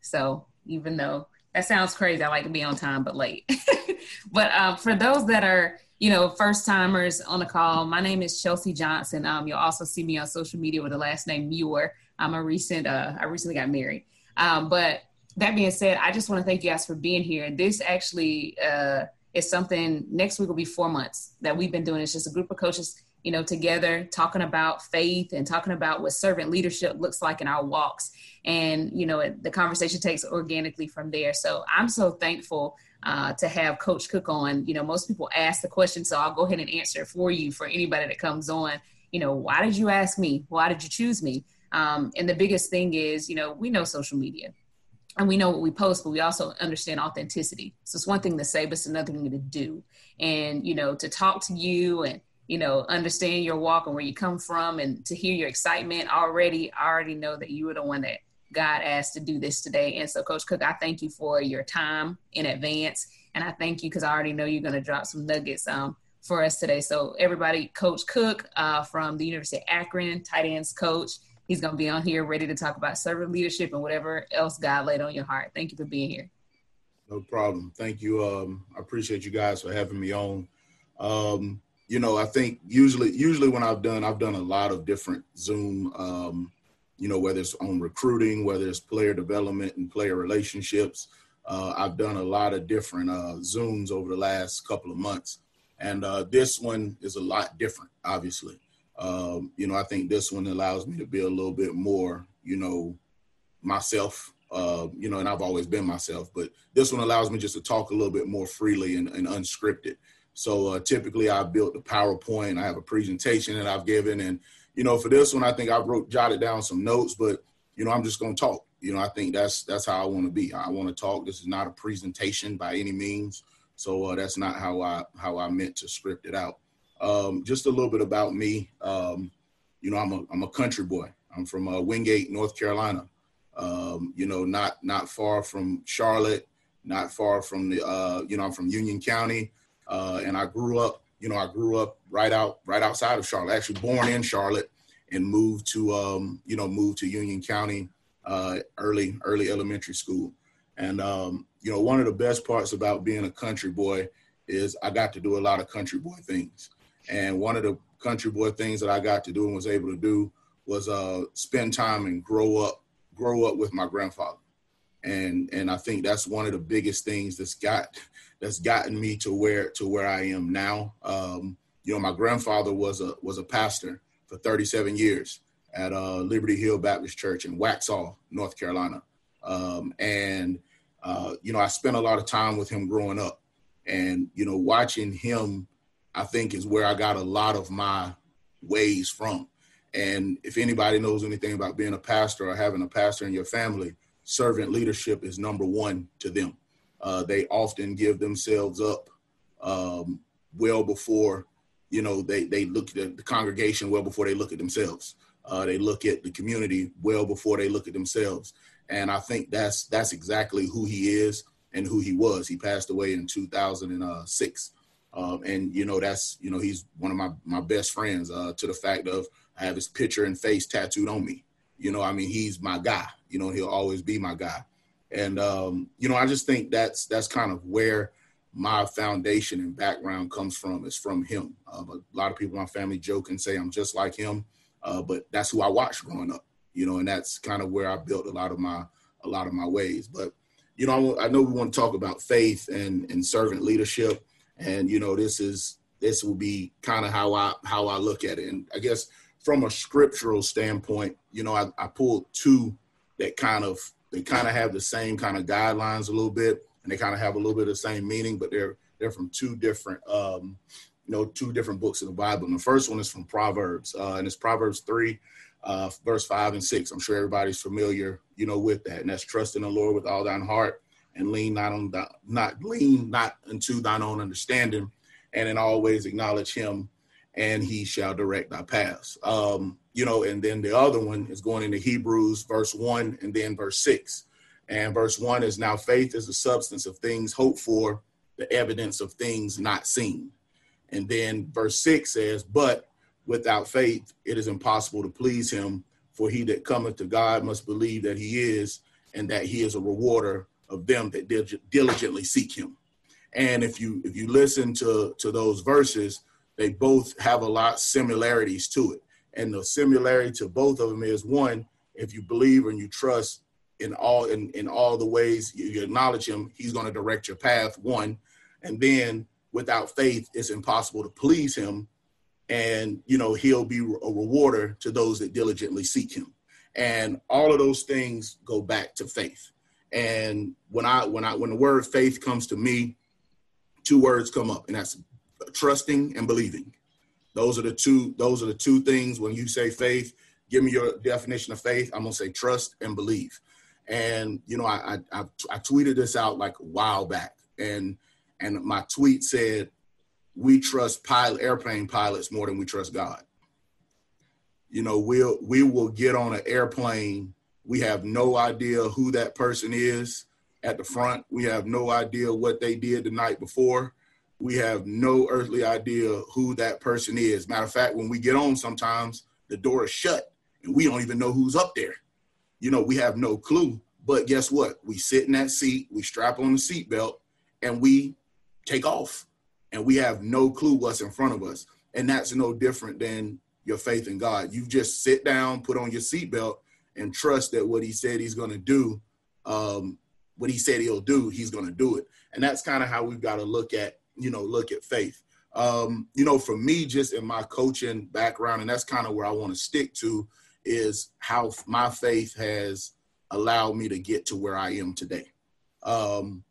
So even though that sounds crazy, I like to be on time but late. but um, for those that are you know first timers on the call, my name is Chelsea Johnson. Um, you'll also see me on social media with the last name Muir. I'm a recent uh, I recently got married. Um, but that being said, I just want to thank you guys for being here. This actually uh, is something next week will be four months that we've been doing. It's just a group of coaches, you know, together talking about faith and talking about what servant leadership looks like in our walks. And, you know, it, the conversation takes organically from there. So I'm so thankful uh, to have Coach Cook on. You know, most people ask the question, so I'll go ahead and answer it for you for anybody that comes on. You know, why did you ask me? Why did you choose me? Um, and the biggest thing is, you know, we know social media and we know what we post, but we also understand authenticity. So it's one thing to say, but it's another thing to do. And, you know, to talk to you and, you know, understand your walk and where you come from and to hear your excitement already, I already know that you were the one that God asked to do this today. And so, Coach Cook, I thank you for your time in advance. And I thank you because I already know you're going to drop some nuggets um, for us today. So, everybody, Coach Cook uh, from the University of Akron, tight ends coach he's going to be on here ready to talk about servant leadership and whatever else God laid on your heart. Thank you for being here. No problem. Thank you. Um, I appreciate you guys for having me on. Um, you know, I think usually, usually when I've done, I've done a lot of different Zoom, um, you know, whether it's on recruiting, whether it's player development and player relationships. Uh, I've done a lot of different uh, Zooms over the last couple of months. And uh, this one is a lot different, obviously. Um, you know, I think this one allows me to be a little bit more, you know, myself. Uh, you know, and I've always been myself, but this one allows me just to talk a little bit more freely and, and unscripted. So uh, typically, I built a PowerPoint. I have a presentation that I've given, and you know, for this one, I think I wrote jotted down some notes, but you know, I'm just gonna talk. You know, I think that's that's how I want to be. I want to talk. This is not a presentation by any means. So uh, that's not how I how I meant to script it out. Um, just a little bit about me. Um, you know, I'm a I'm a country boy. I'm from uh, Wingate, North Carolina. Um, you know, not not far from Charlotte, not far from the. Uh, you know, I'm from Union County, uh, and I grew up. You know, I grew up right out right outside of Charlotte. Actually, born in Charlotte, and moved to um, you know moved to Union County uh, early early elementary school. And um, you know, one of the best parts about being a country boy is I got to do a lot of country boy things. And one of the country boy things that I got to do and was able to do was uh, spend time and grow up, grow up with my grandfather. And and I think that's one of the biggest things that's got that's gotten me to where to where I am now. Um, you know, my grandfather was a was a pastor for 37 years at uh, Liberty Hill Baptist Church in Waxhaw, North Carolina. Um, and uh, you know, I spent a lot of time with him growing up, and you know, watching him I think is where I got a lot of my ways from. And if anybody knows anything about being a pastor or having a pastor in your family, servant leadership is number one to them. Uh, they often give themselves up um, well before, you know, they, they look at the congregation well before they look at themselves. Uh, they look at the community well before they look at themselves. And I think that's that's exactly who he is and who he was. He passed away in 2006. Um, and you know that's you know he's one of my my best friends uh, to the fact of I have his picture and face tattooed on me. You know, I mean he's my guy. You know, he'll always be my guy. And um, you know, I just think that's that's kind of where my foundation and background comes from. Is from him. Uh, a lot of people in my family joke and say I'm just like him, uh, but that's who I watched growing up. You know, and that's kind of where I built a lot of my a lot of my ways. But you know, I, I know we want to talk about faith and and servant leadership and you know this is this will be kind of how I how I look at it. And I guess from a scriptural standpoint, you know, I, I pulled two that kind of they kind of have the same kind of guidelines a little bit, and they kind of have a little bit of the same meaning, but they're they're from two different um, you know two different books of the Bible. And the first one is from Proverbs, uh, and it's Proverbs three. Uh, verse five and six. I'm sure everybody's familiar, you know, with that. And that's trust in the Lord with all thine heart and lean not on the, not lean not unto thine own understanding, and in always acknowledge him, and he shall direct thy paths. Um, you know, and then the other one is going into Hebrews verse one and then verse six. And verse one is now faith is the substance of things hoped for, the evidence of things not seen. And then verse six says, but without faith, it is impossible to please him. For he that cometh to God must believe that he is, and that he is a rewarder of them that diligently seek him. And if you if you listen to to those verses, they both have a lot similarities to it. And the similarity to both of them is one, if you believe and you trust in all in, in all the ways you, you acknowledge him, he's going to direct your path, one. And then without faith, it's impossible to please him and you know he'll be a rewarder to those that diligently seek him and all of those things go back to faith and when i when i when the word faith comes to me two words come up and that's trusting and believing those are the two those are the two things when you say faith give me your definition of faith i'm gonna say trust and believe and you know i i, I tweeted this out like a while back and and my tweet said we trust pilot airplane pilots more than we trust God. You know, we'll we will get on an airplane. We have no idea who that person is at the front. We have no idea what they did the night before. We have no earthly idea who that person is. Matter of fact, when we get on, sometimes the door is shut and we don't even know who's up there. You know, we have no clue. But guess what? We sit in that seat, we strap on the seatbelt, and we take off and we have no clue what's in front of us. And that's no different than your faith in God. You just sit down, put on your seatbelt, and trust that what He said He's going to do, um, what He said He'll do, He's going to do it. And that's kind of how we've got to look at, you know, look at faith. Um, you know, for me, just in my coaching background, and that's kind of where I want to stick to, is how my faith has allowed me to get to where I am today. Um,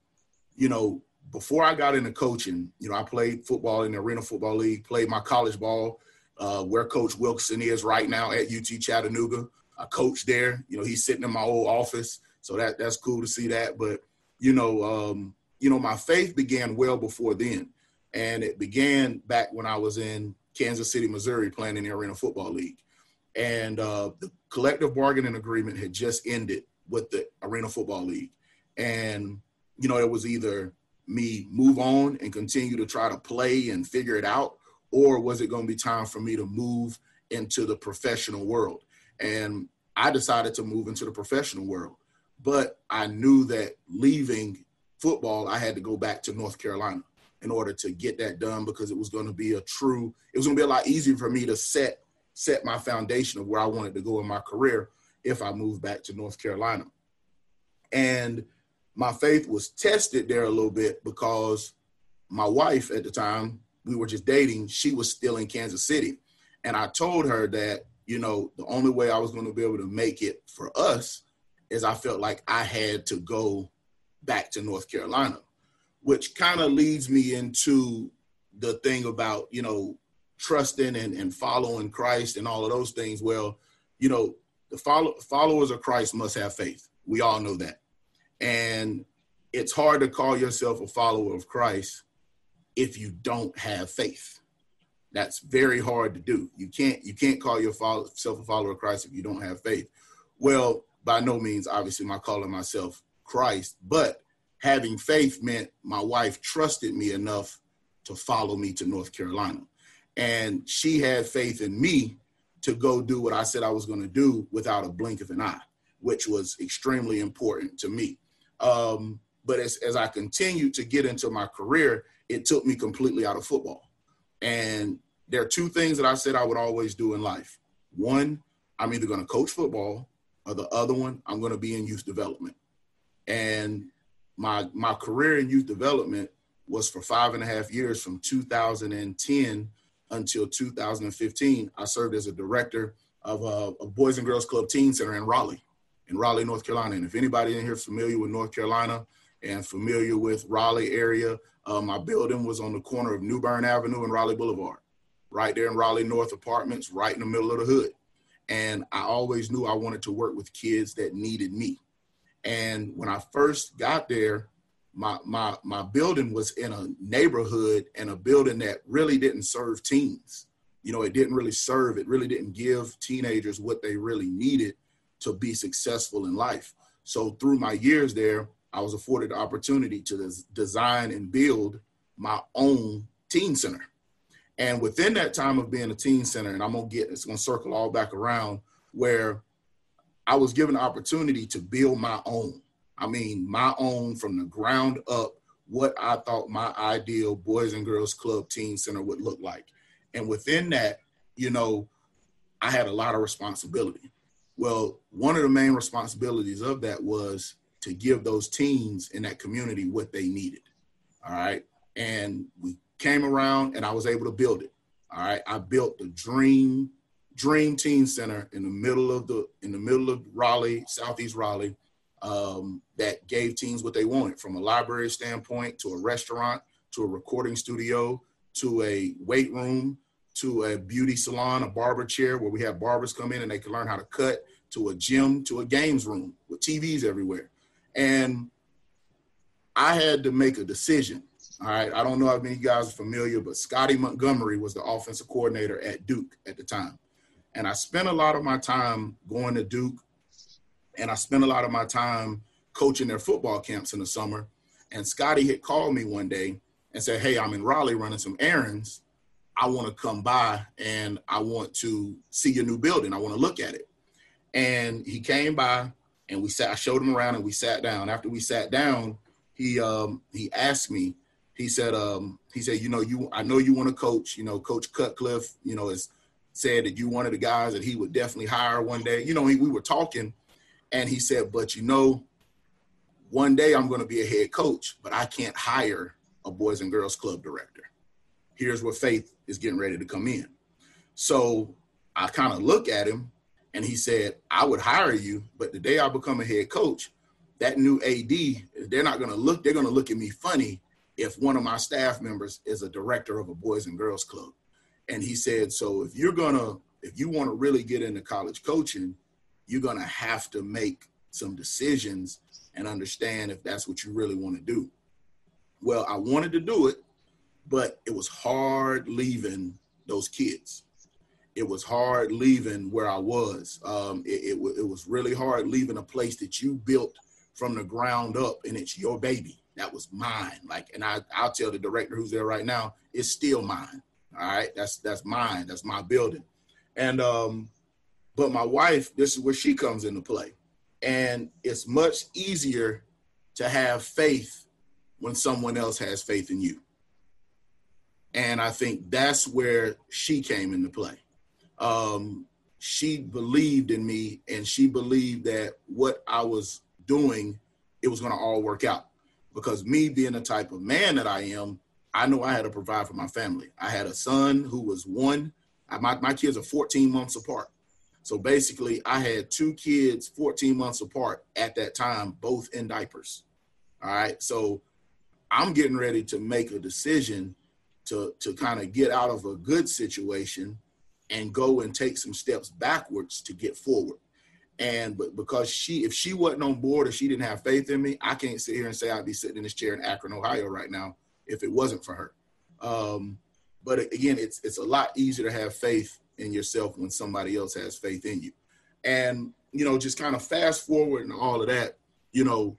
you know, before I got into coaching, you know, I played football in the Arena Football League, played my college ball, uh, where Coach Wilson is right now at UT Chattanooga. I coached there. You know, he's sitting in my old office, so that that's cool to see that. But you know, um, you know, my faith began well before then, and it began back when I was in Kansas City, Missouri, playing in the Arena Football League, and uh, the collective bargaining agreement had just ended with the Arena Football League, and you know, it was either me move on and continue to try to play and figure it out? Or was it going to be time for me to move into the professional world? And I decided to move into the professional world. But I knew that leaving football, I had to go back to North Carolina in order to get that done because it was going to be a true, it was going to be a lot easier for me to set set my foundation of where I wanted to go in my career if I moved back to North Carolina. And my faith was tested there a little bit because my wife at the time, we were just dating, she was still in Kansas City. And I told her that, you know, the only way I was going to be able to make it for us is I felt like I had to go back to North Carolina, which kind of leads me into the thing about, you know, trusting and, and following Christ and all of those things. Well, you know, the follow, followers of Christ must have faith. We all know that. And it's hard to call yourself a follower of Christ if you don't have faith. That's very hard to do. You can't you can't call yourself a follower of Christ if you don't have faith. Well, by no means, obviously, my calling myself Christ, but having faith meant my wife trusted me enough to follow me to North Carolina. And she had faith in me to go do what I said I was going to do without a blink of an eye, which was extremely important to me. Um, but as, as I continued to get into my career, it took me completely out of football. And there are two things that I said I would always do in life. One, I'm either going to coach football, or the other one, I'm going to be in youth development. And my my career in youth development was for five and a half years, from 2010 until 2015. I served as a director of a, a Boys and Girls Club Teen Center in Raleigh in Raleigh, North Carolina. And if anybody in here familiar with North Carolina and familiar with Raleigh area, uh, my building was on the corner of New Bern Avenue and Raleigh Boulevard, right there in Raleigh North Apartments, right in the middle of the hood. And I always knew I wanted to work with kids that needed me. And when I first got there, my my my building was in a neighborhood and a building that really didn't serve teens. You know, it didn't really serve, it really didn't give teenagers what they really needed to be successful in life. So through my years there, I was afforded the opportunity to des- design and build my own teen center. And within that time of being a teen center, and I'm gonna get it's gonna circle all back around where I was given the opportunity to build my own. I mean, my own from the ground up, what I thought my ideal Boys and Girls Club Teen Center would look like. And within that, you know, I had a lot of responsibility. Well, one of the main responsibilities of that was to give those teens in that community what they needed. All right. And we came around and I was able to build it. All right. I built the dream, dream teen center in the middle of the in the middle of Raleigh, southeast Raleigh, um, that gave teens what they wanted from a library standpoint to a restaurant to a recording studio to a weight room to a beauty salon, a barber chair where we have barbers come in and they can learn how to cut, to a gym, to a games room with TVs everywhere. And I had to make a decision. All right. I don't know how many you guys are familiar, but Scotty Montgomery was the offensive coordinator at Duke at the time. And I spent a lot of my time going to Duke and I spent a lot of my time coaching their football camps in the summer. And Scotty had called me one day and said, Hey, I'm in Raleigh running some errands. I want to come by and I want to see your new building. I want to look at it. And he came by and we sat, I showed him around and we sat down. After we sat down, he um he asked me, he said, um, he said, you know, you I know you want to coach, you know, Coach Cutcliffe, you know, has said that you one of the guys that he would definitely hire one day. You know, we were talking and he said, but you know, one day I'm going to be a head coach, but I can't hire a boys and girls club director. Here's where faith is getting ready to come in. So I kind of look at him and he said, I would hire you, but the day I become a head coach, that new AD, they're not going to look, they're going to look at me funny if one of my staff members is a director of a boys and girls club. And he said, so if you're to, if you want to really get into college coaching, you're to have to make some decisions and understand if that's what you really want to do. Well, I wanted to do it, but it was hard leaving those kids. It was hard leaving where I was. Um, it, it, it was really hard leaving a place that you built from the ground up and it's your baby. That was mine. Like, and I, I'll tell the director who's there right now, it's still mine. All right. That's, that's mine. That's my building. And, um, but my wife, this is where she comes into play. And it's much easier to have faith when someone else has faith in you. And I think that's where she came into play. Um, she believed in me and she believed that what I was doing, it was going to all work out. Because me being the type of man that I am, I know I had to provide for my family. I had a son who was one. My, my kids are 14 months apart. So basically, I had two kids 14 months apart at that time, both in diapers. All right. So I'm getting ready to make a decision to, to kind of get out of a good situation and go and take some steps backwards to get forward. And but because she, if she wasn't on board or she didn't have faith in me, I can't sit here and say I'd be sitting in this chair in Akron, Ohio right now if it wasn't for her. Um, but again, it's it's a lot easier to have faith in yourself when somebody else has faith in you. And, you know, just kind of fast forward and all of that, you know,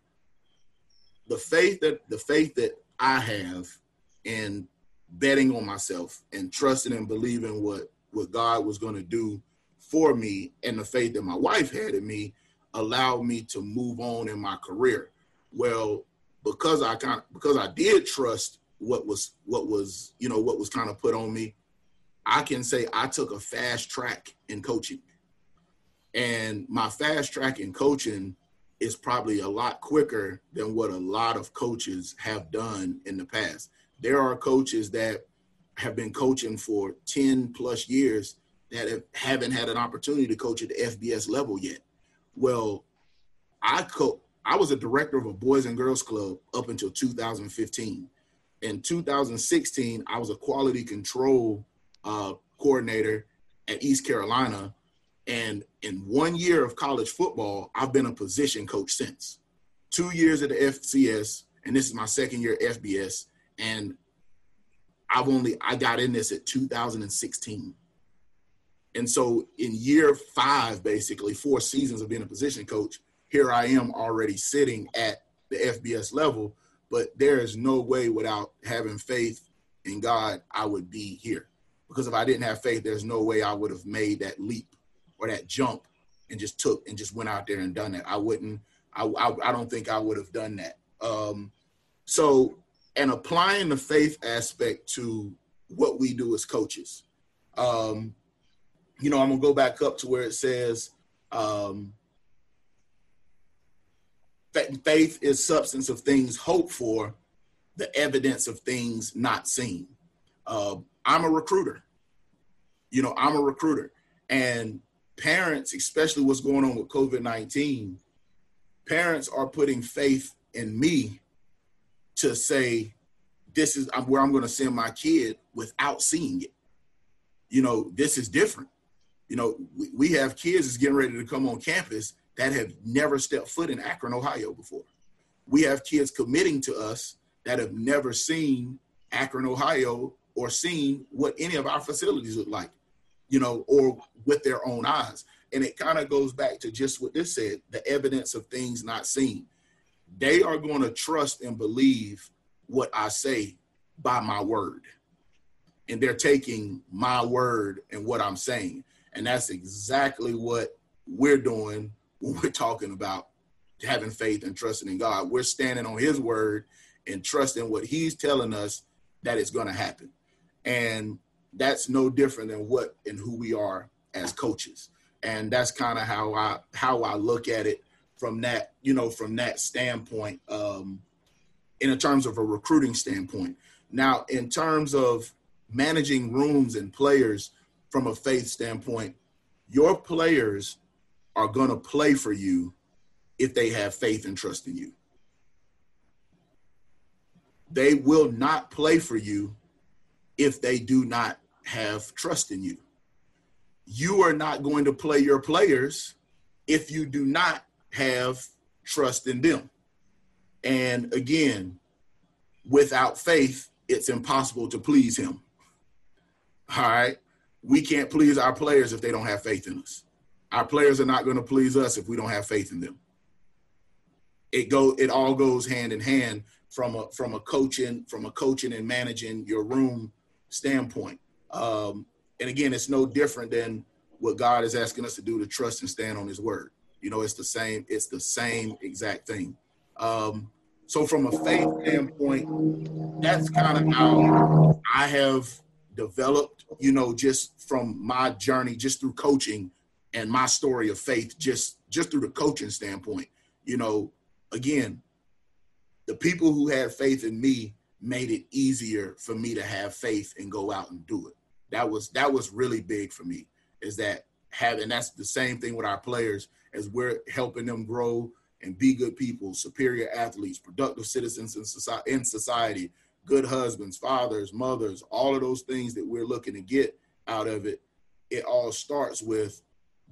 the faith that the faith that I have in betting on myself and trusting and believing what what God was going to do for me and the faith that my wife had in me allowed me to move on in my career. Well, because I kind of because I did trust what was what was you know what was kind of put on me I can say I took a fast track in coaching. And my fast track in coaching is probably a lot quicker than what a lot of coaches have done in the past. There are coaches that have been coaching for 10 plus years that have, haven't had an opportunity to coach at the FBS level yet. Well, I co- I was a director of a boys and girls club up until 2015. In 2016, I was a quality control uh, coordinator at East Carolina. And in one year of college football, I've been a position coach since. Two years at the FCS, and this is my second year at FBS. And I've only I got in this at 2016. And so in year five, basically, four seasons of being a position coach, here I am already sitting at the FBS level. But there is no way without having faith in God, I would be here. because if I didn't have faith, there's no way I would have made that leap or that jump and just took and just went out there and done that. I wouldn't. I I, I don't think I would have done that. Um, so and applying the faith aspect to what we do as coaches. Um, you know, I'm gonna go back up to where it says, um, faith is substance of things hoped for, the evidence of things not seen. Uh, I'm a recruiter. You know, I'm a recruiter, and parents, especially what's going on with COVID 19, parents are putting faith in me to say, this is where I'm going to send my kid without seeing it. You know, this is different. You know, we, we have kids that's getting ready to come on campus that have never stepped foot in Akron, Ohio before. We have kids committing to us that have never seen Akron, Ohio, or seen what any of our facilities look like, you know, or with their own eyes. And it kind of goes back to just what this said the evidence of things not seen. They are going to trust and believe what I say by my word. And they're taking my word and what I'm saying. And that's exactly what we're doing when we're talking about having faith and trusting in God. We're standing on his word and trusting what he's telling us that it's going to happen. And that's no different than what and who we are as coaches. And that's kind of how I how I look at it from that, you know, from that standpoint, um, in terms of a recruiting standpoint. Now, in terms of managing rooms and players from a faith standpoint, your players are going to play for you if they have faith and trust in you. They will not play for you if they do not have trust in you. You are not going to play your players if you do not have trust in them. And again, without faith, it's impossible to please him. All right. We can't please our players if they don't have faith in us. Our players are not going to please us if we don't have faith in them. It go it all goes hand in hand from a from a coaching from a coaching and managing your room standpoint. Um, and again, it's no different than what God is asking us to do to trust and stand on His word. You know, it's the same. It's the same exact thing. Um, so from a faith standpoint, that's kind of how I have developed. You know, just from my journey, just through coaching and my story of faith just just through the coaching standpoint you know again the people who had faith in me made it easier for me to have faith and go out and do it. That was that was really big for me is that having that's the same thing with our players as we're helping them grow and be good people superior athletes productive citizens in society, in society good husbands fathers mothers all of those things that we're looking to get out of it. It all starts with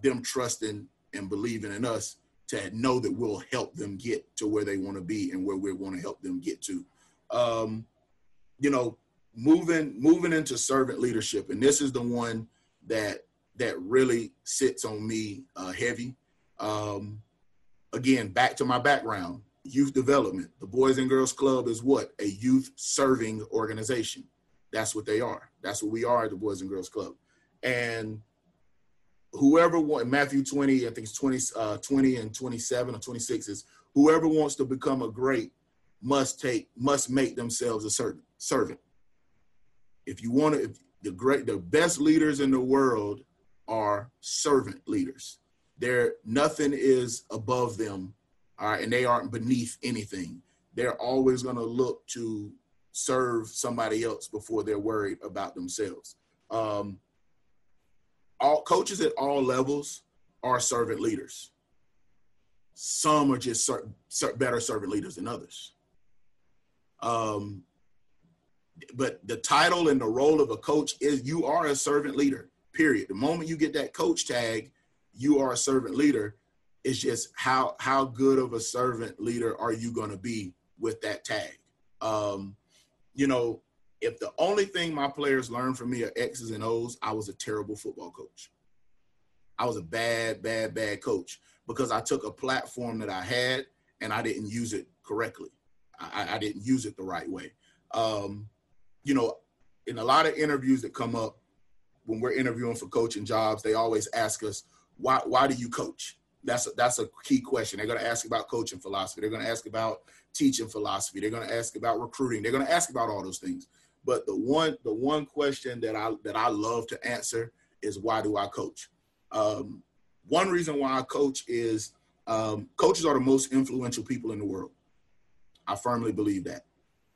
them trusting and believing in us to know that we'll help them get to where they want to be and where we want to help them get to. Um, you know, moving moving into servant leadership, and this is the one that that really sits on me uh, heavy. Um, again, back to my background, youth development. The Boys and Girls Club is what a youth serving organization. That's what they are. That's what we are at the Boys and Girls Club, and whoever want Matthew 20, I think it's 20, uh, 20 and 27 or 26 is whoever wants to become a great must take must make themselves a certain servant. If you want to, the great the best leaders in the world are servant leaders. There nothing is above them, all right, and they aren't beneath anything. They're always going to look to serve somebody else before they're worried about themselves. Um, all coaches at all levels are servant leaders. Some are just ser- ser- better servant leaders than others. Um, but the title and the role of a coach is you are a servant leader. Period. The moment you get that coach tag, you are a servant leader. It's just how how good of a servant leader are you going to be with that tag? Um, you know, if the only thing my players learned from me are X's and O's, I was a terrible football coach. I was a bad, bad, bad coach because I took a platform that I had and I didn't use it correctly. I, I didn't use it the right way. Um, you know, in a lot of interviews that come up, when we're interviewing for coaching jobs, they always ask us, why why do you coach? That's a, that's a key question. They're going to ask about coaching philosophy. They're going to ask about teaching philosophy. They're going to ask about recruiting. They're going to ask about all those things. But the one the one question that I that I love to answer is why do I coach? Um, one reason why I coach is um, coaches are the most influential people in the world. I firmly believe that.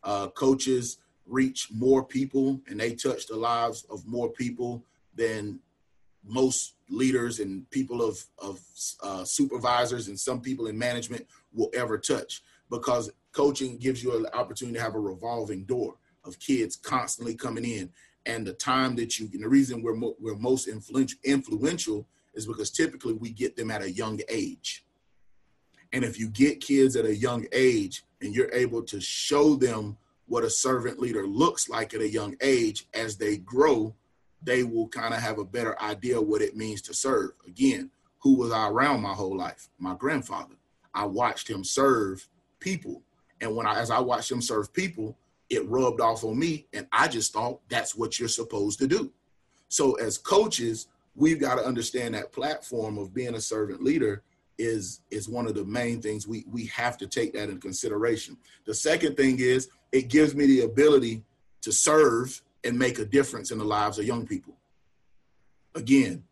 Uh, coaches reach more people and they touch the lives of more people than most leaders and people of, of uh, supervisors and some people in management will ever touch because coaching gives you an opportunity to have a revolving door of kids constantly coming in. And the time that you and the reason we're, mo- we're most influential influential is because typically we get them at a young age. And if you get kids at a young age and you're able to show them what a servant leader looks like at a young age as they grow they will kind of have a better idea what it means to serve. Again who was i around my whole life? My grandfather. I watched him serve people. And when i as i watched him serve people it rubbed off on me and i just thought that's what you're supposed to do. So as coaches we've got to understand that platform of being a servant leader is is one of the main things we we have to take that in consideration. The second thing is it gives me the ability to serve and make a difference in the lives of young people. Again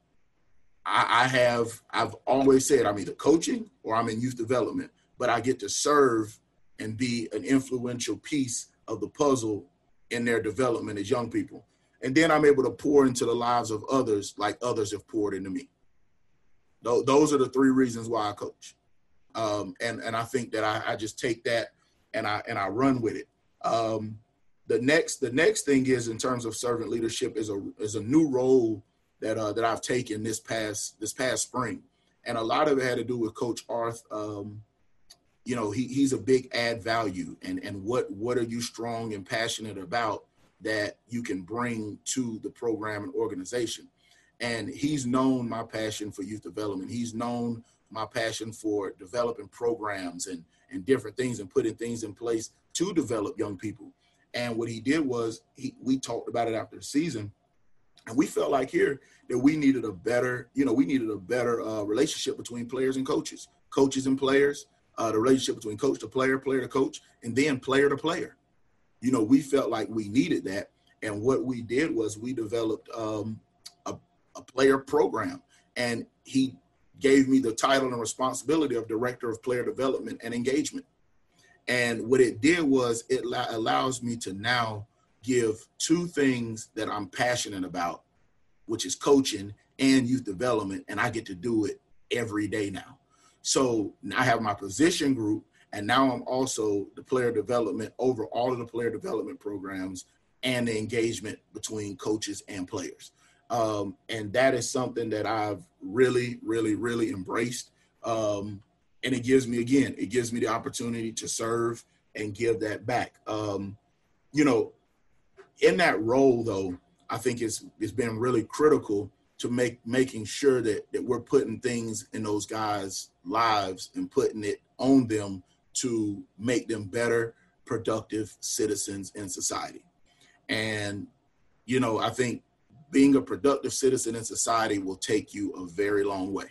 I, I have i've always said i'm either coaching or i'm in youth development but i get to serve and be an influential piece of the puzzle in their development as young people and then i'm able to pour into the lives of others like others have poured into me those are the three reasons why I coach. Um, and and I think that I, I, just take that and I and I run with it. Um, the next the next thing is in terms of servant leadership is a is a new role that uh, that I've taken this past this past spring, and a lot of it had to do with Coach Arth. Um, you know, he he's a big add value, and and what what are you strong and passionate about that you can bring to the program and organization? and he's known my passion for youth development. He's known my passion for developing programs and and different things and putting things in place to develop young people. And what he did was he we talked about it after the season, and we felt like here that we needed a better, you know, we needed a better uh, relationship between players and coaches, coaches and players, uh, the relationship between coach to player, player to coach, and then player to player. You know, we felt like we needed that, and what we did was we developed um, a player program. And he gave me the title and responsibility of director of player development and engagement. And what it did was it allows me to now give two things that I'm passionate about, which is coaching and youth development. And I get to do it every day now. So I have my position group, and now I'm also the player development over all of the player development programs and the engagement between coaches and players. Um, and that is something that I've really, really, really embraced. Um, and it gives me, again, it gives me the opportunity to serve and give that back. Um, you know, in that role, though, I think it's it's been really critical to make making sure that that we're putting things in those guys' lives and putting it on them to make them better, productive citizens in society. And you know, I think being a productive citizen in society will take you a very long way.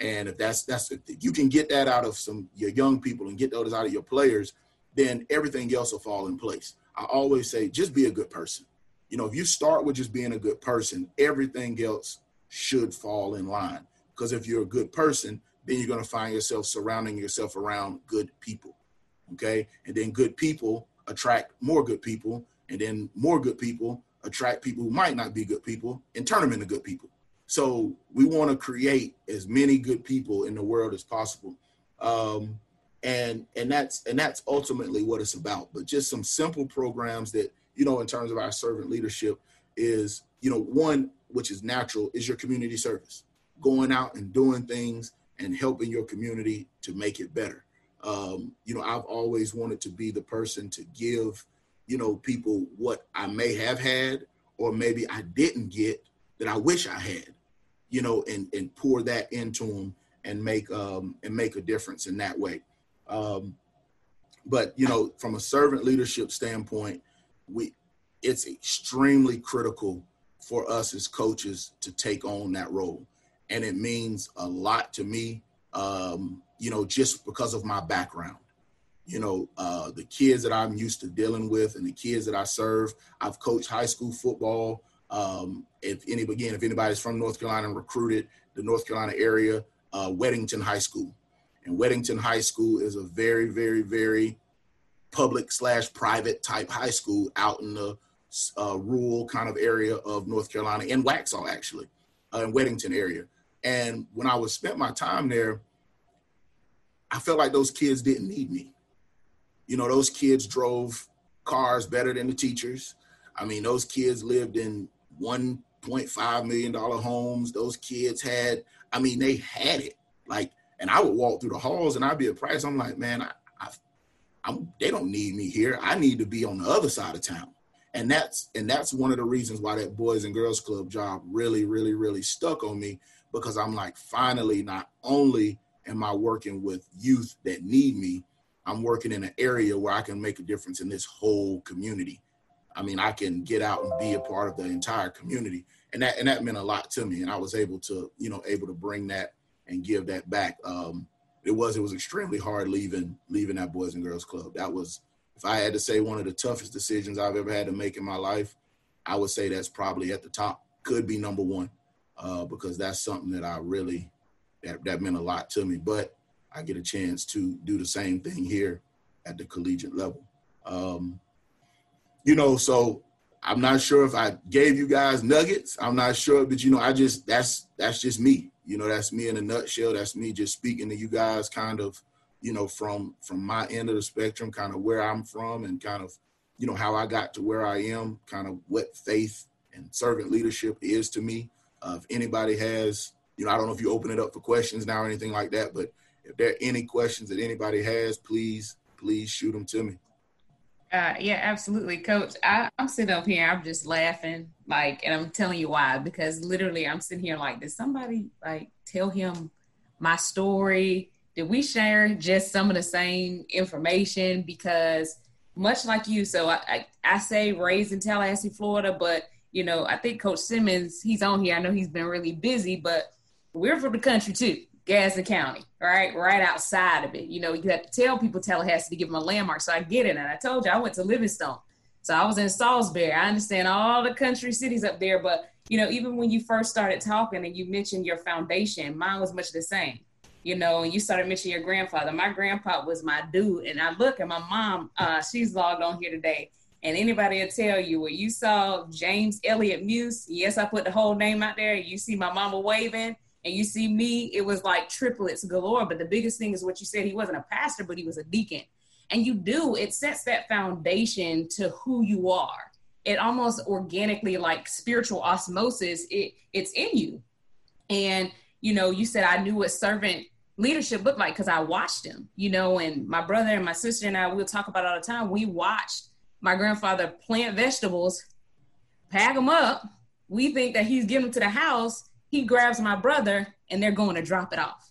And if that's that's if you can get that out of some your young people and get those out of your players, then everything else will fall in place. I always say just be a good person. You know, if you start with just being a good person, everything else should fall in line. Because if you're a good person, then you're going to find yourself surrounding yourself around good people. Okay. And then good people attract more good people. And then more good people attract people who might not be good people and turn them into good people. So we want to create as many good people in the world as possible. Um, and and that's and that's ultimately what it's about. But just some simple programs that, you know, in terms of our servant leadership is, you know, one which is natural is your community service. Going out and doing things and helping your community to make it better. Um, you know, I've always wanted to be the person to give you know, people what I may have had or maybe I didn't get that I wish I had, you know, and and pour that into them and make um and make a difference in that way. Um, but you know, from a servant leadership standpoint, we it's extremely critical for us as coaches to take on that role. And it means a lot to me, um, you know, just because of my background. You know, uh, the kids that I'm used to dealing with and the kids that I serve. I've coached high school football. Um, if any, again, if anybody's from North Carolina and recruited the North Carolina area, uh, Weddington High School. And Weddington High School is a very, very, very public slash private type high school out in the uh, rural kind of area of North Carolina, in Waxhaw actually, uh, in Weddington area. And when I was spent my time there, I felt like those kids didn't need me. You know, those kids drove cars better than the teachers. I mean, those kids lived in 1.5 million dollar homes. Those kids had, I mean, they had it. Like, and I would walk through the halls and I'd be at practice. I'm like, man, I, I'm, they don't need me here. I need to be on the other side of town. And that's and that's one of the reasons why that boys and girls club job really really really stuck on me because i'm like finally not only am i working with youth that need me i'm working in an area where i can make a difference in this whole community. I mean i can get out and be a part of the entire community. And that and that meant a lot to me. And i was able to you know able to bring that and give that back. Um it was it was extremely hard leaving leaving that boys and girls club that was if I had to say one of the toughest decisions I've ever had to make in my life, I would say that's probably at the top. Could be number one, uh, because that's something that I really that that meant a lot to me. But I get a chance to do the same thing here at the collegiate level. Um, you know, so I'm not sure if I gave you guys nuggets. I'm not sure, but you know, I just that's that's just me. You know, that's me in a nutshell. That's me just speaking to you guys, kind of you know, from from my end of the spectrum, kind of where I'm from, and kind of, you know, how I got to where I am, kind of what faith and servant leadership is to me. Uh, if anybody has, you know, I don't know if you open it up for questions now or anything like that, but if there are any questions that anybody has, please, please shoot them to me. Uh, yeah, absolutely, Coach. I, I'm sitting up here, I'm just laughing, like, and I'm telling you why, because literally, I'm sitting here like, did somebody like tell him my story? did we share just some of the same information? Because much like you, so I, I, I say raised in Tallahassee, Florida, but you know, I think Coach Simmons, he's on here. I know he's been really busy, but we're from the country too, Gadsden County, right? Right outside of it. You know, you have to tell people Tallahassee to give them a landmark. So I get it. And I told you I went to Livingstone. So I was in Salisbury. I understand all the country cities up there, but you know, even when you first started talking and you mentioned your foundation, mine was much the same you know, and you started mentioning your grandfather. My grandpa was my dude. And I look at my mom, uh, she's logged on here today. And anybody will tell you when you saw James Elliott Muse, yes, I put the whole name out there. You see my mama waving and you see me, it was like triplets galore. But the biggest thing is what you said, he wasn't a pastor, but he was a deacon. And you do, it sets that foundation to who you are. It almost organically, like spiritual osmosis, it it's in you. And you know, you said I knew what servant leadership looked like because I watched him, you know, and my brother and my sister and I we'll talk about all the time. We watched my grandfather plant vegetables, pack them up. We think that he's getting them to the house. He grabs my brother and they're going to drop it off.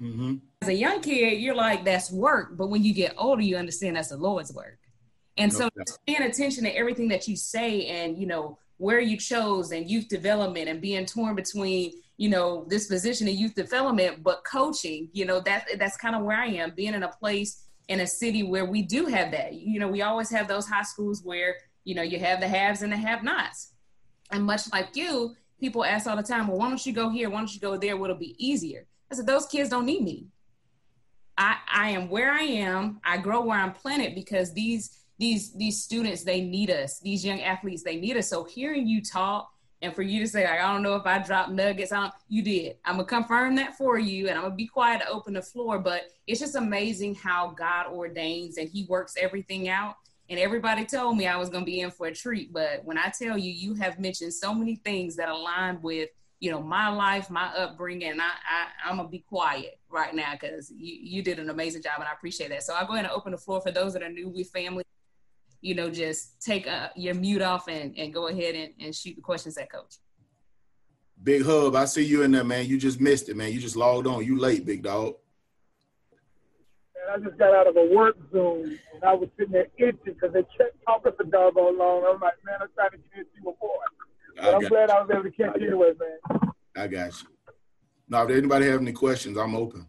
Mm-hmm. As a young kid, you're like, that's work. But when you get older, you understand that's the Lord's work. And so paying attention to everything that you say and, you know, where you chose and youth development and being torn between you know this position in youth development but coaching you know that that's kind of where i am being in a place in a city where we do have that you know we always have those high schools where you know you have the haves and the have nots and much like you people ask all the time well why don't you go here? Why don't you go there? What'll be easier? I said those kids don't need me. I i am where i am. I grow where i'm planted because these these these students they need us. These young athletes they need us. So hearing you talk and for you to say like, i don't know if i dropped nuggets on you did. I'm gonna confirm that for you and i'm gonna be quiet to open the floor but it's just amazing how god ordains and he works everything out and everybody told me i was gonna be in for a treat but when i tell you you have mentioned so many things that align with you know my life my upbringing and i, I i'm gonna be quiet right now because you, you did an amazing job and i appreciate that so i'll go ahead and open the floor for those that are new with family you know, just take uh, your mute off and, and go ahead and, and shoot the questions at coach. Big Hub, I see you in there, man. You just missed it, man. You just logged on. You late, big dog. Man, I just got out of a work Zoom and I was sitting there itching because they kept talking for doggone long. I'm like, man, I'm trying to get into my boy. But I'm glad I was able to catch you anyway, man. I got you. Now, if anybody have any questions, I'm open.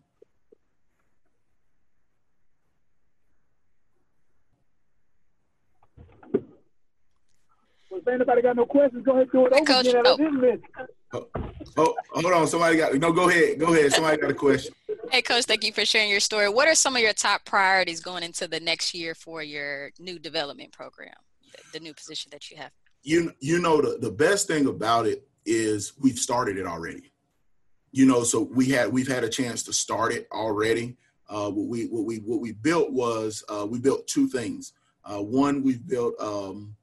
Well, if anybody got no questions, go ahead and do it over Coach, again. oh. I didn't miss. Oh, oh, hold on. Somebody got no. Go ahead. Go ahead. Somebody got a question. Hey, Coach, thank you for sharing your story. What are some of your top priorities going into the next year for your new development program, the, the new position that you have? You you know the the best thing about it is we've started it already. You know, so we had we've had a chance to start it already. Uh, what we what we what we built was uh, we built two things. Uh, one, we've built um,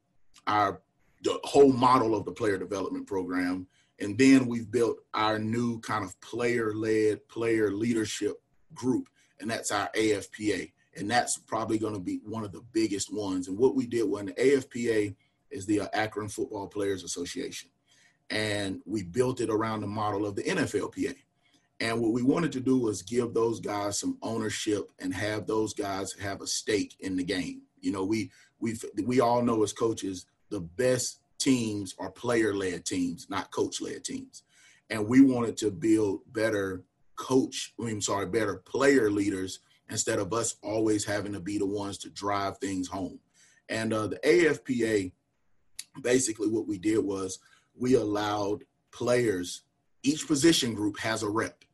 our the whole model of the player development program, and then we've built our new kind of player led player leadership group, and that's our AFPA, and that's probably going to be one of the biggest ones. And what we did when the AFPA is the uh, Akron Football Players Association, and we built it around the model of the NFLPA. And what we wanted to do was give those guys some ownership and have those guys have a stake in the game. You know, we we we all know as coaches the best teams are player-led teams, not coach-led teams. And we wanted to build better coach, I mean, sorry, better player leaders instead of us always having to be the ones to drive things home. And uh, the AFPA, basically what we did was we allowed players, each position group has a rep.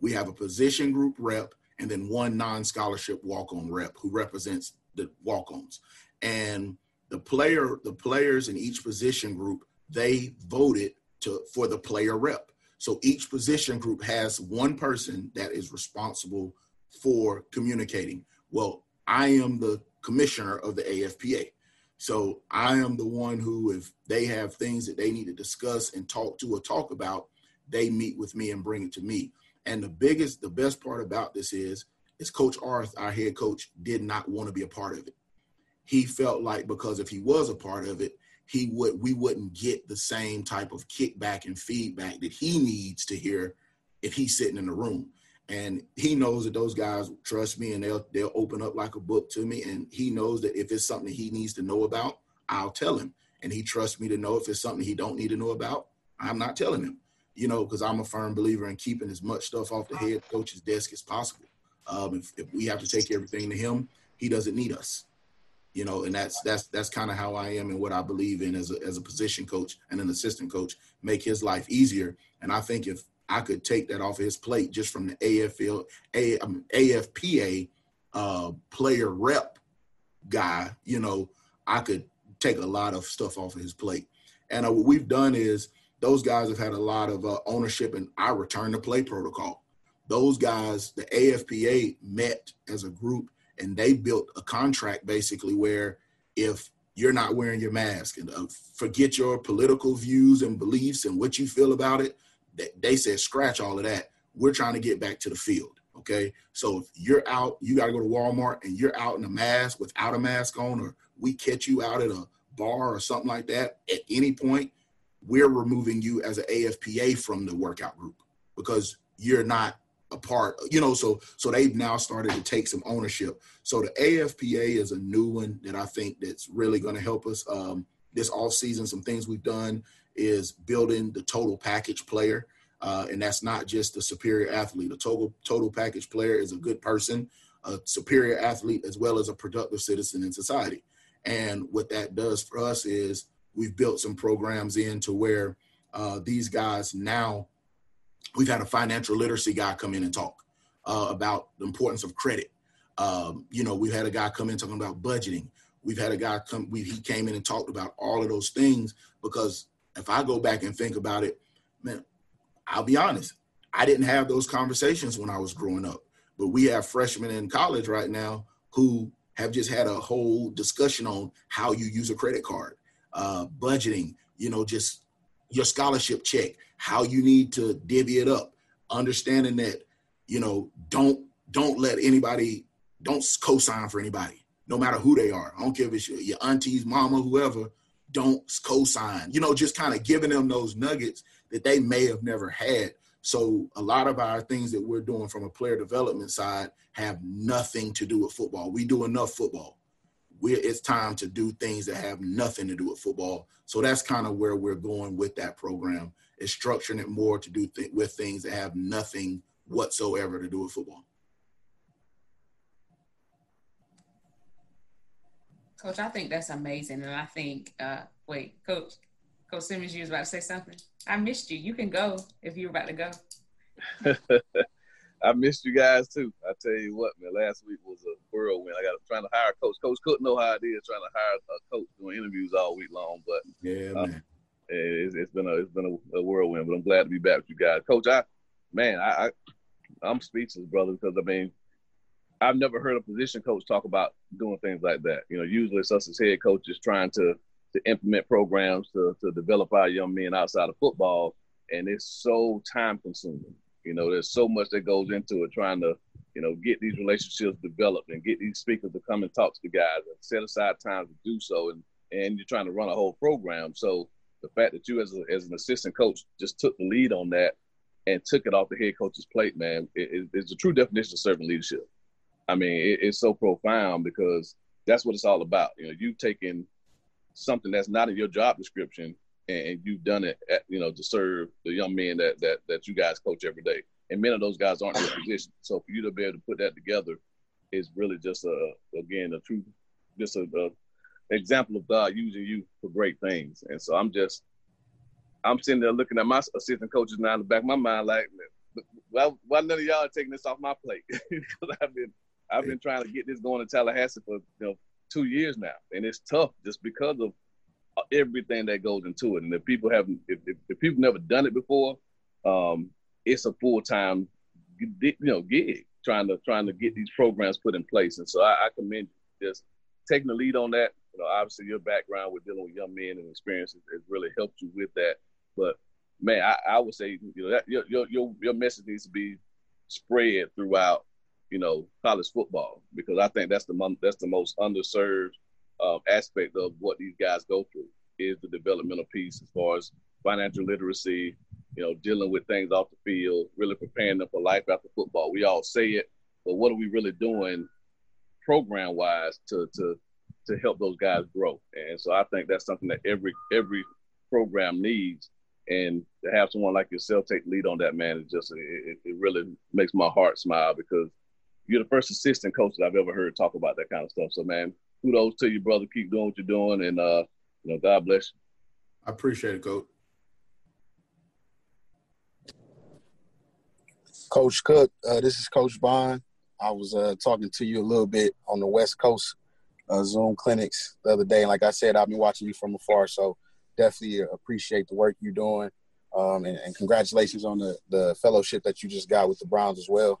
We have a position group rep and then one non-scholarship walk-on rep who represents the walk-ons. And the player, the players in each position group, they voted to for the player rep. So each position group has one person that is responsible for communicating. Well, I am the commissioner of the AFPA. So I am the one who, if they have things that they need to discuss and talk to or talk about, they meet with me and bring it to me. And the biggest, the best part about this is, is Coach Arth, our head coach, did not want to be a part of it. He felt like because if he was a part of it, he would we wouldn't get the same type of kickback and feedback that he needs to hear if he's sitting in the room. And he knows that those guys trust me and they'll they'll open up like a book to me. And he knows that if it's something he needs to know about, I'll tell him. And he trusts me to know if it's something he don't need to know about, I'm not telling him. You know, because I'm a firm believer in keeping as much stuff off the head coach's desk as possible. Um, if, if we have to take everything to him, he doesn't need us you know and that's that's that's kind of how i am and what i believe in as a, as a position coach and an assistant coach make his life easier. And i think if i could take that off of his plate just from the afl a, um, afpa uh, player rep guy you know i could take a lot of stuff off of his plate. And uh, what we've done is those guys have had a lot of uh, ownership in our return to play protocol. Those guys the afpa met as a group and they built a contract basically where if you're not wearing your mask and uh, forget your political views and beliefs and what you feel about it they, they said scratch all of that. We're trying to get back to the field. Okay? So if you're out you got to go to walmart and you're out in a mask without a mask on or we catch you out at a bar or something like that at any point we're removing you as an afpa from the workout group because you're not a part you know so so they've now started to take some ownership. So the afpa is a new one that i think that's really going to help us. Um, this off season some things we've done is building the total package player. Uh, and that's not just the superior athlete. A total total package player is a good person a superior athlete as well as a productive citizen in society. And what that does for us is we've built some programs in to where uh, these guys now we've had a financial literacy guy come in and talk uh, about the importance of credit. Um, you know, we've had a guy come in talking about budgeting. We've had a guy come, we, he came in and talked about all of those things because if I go back and think about it, man, I'll be honest, I didn't have those conversations when I was growing up. But we have freshmen in college right now who have just had a whole discussion on how you use a credit card, uh, budgeting, you know, just your scholarship check, how you need to divvy it up, understanding that, you know, don't don't let anybody don't co-sign for anybody, no matter who they are. I don't care if it's your, your auntie's mama, whoever, don't co-sign. You know, just kind of giving them those nuggets that they may have never had. So a lot of our things that we're doing from a player development side have nothing to do with football. We do enough football. We're, it's time to do things that have nothing to do with football. So that's kind of where we're going with that program is structuring it more to do th- with things that have nothing whatsoever to do with football. Coach, I think that's amazing, and I think uh, wait, Coach, Coach Simmons, you was about to say something. I missed you. You can go if you're about to go. I missed you guys too. I tell you what, man. Last week was a whirlwind. I got trying to hire a coach. Coach couldn't know how it is trying to hire a coach doing interviews all week long. But yeah, um, man. It's, it's been a it's been a, whirlwind. But I'm glad to be back with you guys, Coach. I man, I, I I'm speechless, brother, because I mean, I've never heard a position coach talk about doing things like that. You know, usually it's us as head coaches trying to to implement programs to to develop our young men outside of football, and it's so time consuming. You know, there's so much that goes into it trying to, you know, get these relationships developed and get these speakers to come and talk to the guys and set aside time to do so. And and you're trying to run a whole program. So the fact that you as a, as an assistant coach just took the lead on that and took it off the head coach's plate, man, it, it's a true definition of servant leadership. I mean, it, it's so profound because that's what it's all about. You know, you've taken something that's not in your job description and, you've done it, at, you know, to serve the young men that that that you guys coach every day. And many of those guys aren't in your position. So for you to be able to put that together is really just a again a true, just a, a example of God using you for great things. And so I'm just, I'm sitting there looking at my assistant coaches now in the back of my mind, like, why, why none of y'all are taking this off my plate? because I've been, I've been trying to get this going in Tallahassee for you know two years now, and it's tough just because of everything that goes into it. And if people haven't, if, if, if people never done it before, um, it's a full time, you know, gig trying to trying to get these programs put in place. And so I, I commend you just taking the lead on that. You know, obviously your background with dealing with young men and experiences has really helped you with that. But man, I, I would say you know that your, your your message needs to be spread throughout you know college football because I think that's the that's the most underserved uh, aspect of what these guys go through is the developmental piece as far as financial literacy, you know, dealing with things off the field, really preparing them for life after football. We all say it, but what are we really doing program wise to to to help those guys grow? And so I think that's something that every every program needs. And to have someone like yourself take lead on that, man, is just it, it really makes my heart smile because you're the first assistant coach that I've ever heard talk about that kind of stuff. So, man, kudos to you, brother. Keep doing what you're doing, and uh, you know, God bless you. I appreciate it, coach. Coach Cook, uh, this is Coach Bond. I was uh, talking to you a little bit on the West Coast uh, Zoom clinics the other day. And like I said, I've been watching you from afar, so definitely appreciate the work you're doing. Um, and, and, congratulations on the, the fellowship that you just got with the Browns as well.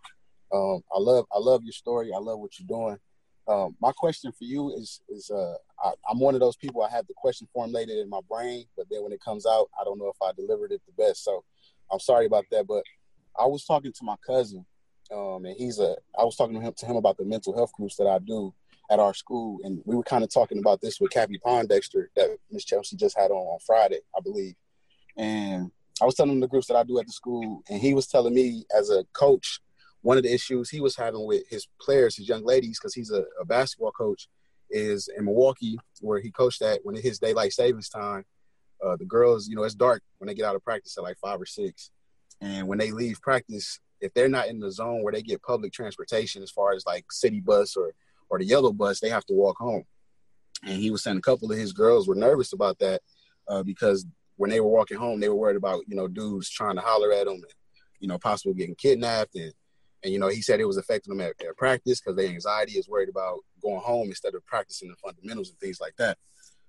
Um, I love I love your story. I love what you're doing. Um, my question for you is is uh, I, am one of those people. I have the question formulated in my brain, but then when it comes out, I don't know if I delivered it the best. So I'm sorry about that. But I was talking to my cousin, um, and he's a. I was talking to him to him about the mental health groups that I do at our school, and we were kind of talking about this with Cappie Pondexter that Miss Chelsea just had on on Friday, I believe. And I was telling the groups that I do at the school, and he was telling me as a coach one of the issues he was having with his players, his young ladies, because he's a, a, basketball coach, is in Milwaukee where he coached at when it hits daylight savings time. Uh, the girls, you know, it's dark when they get out of practice at like five or six, and when they leave practice, if they're not in the zone where they get public transportation, as far as like city bus or or the yellow bus, they have to walk home. And he was saying a couple of his girls were nervous about that uh, because when they were walking home, they were worried about you know dudes trying to holler at them, and, you know, possibly getting kidnapped and and you know, he said it was affecting them at, at practice because their anxiety is worried about going home instead of practicing the fundamentals and things like that.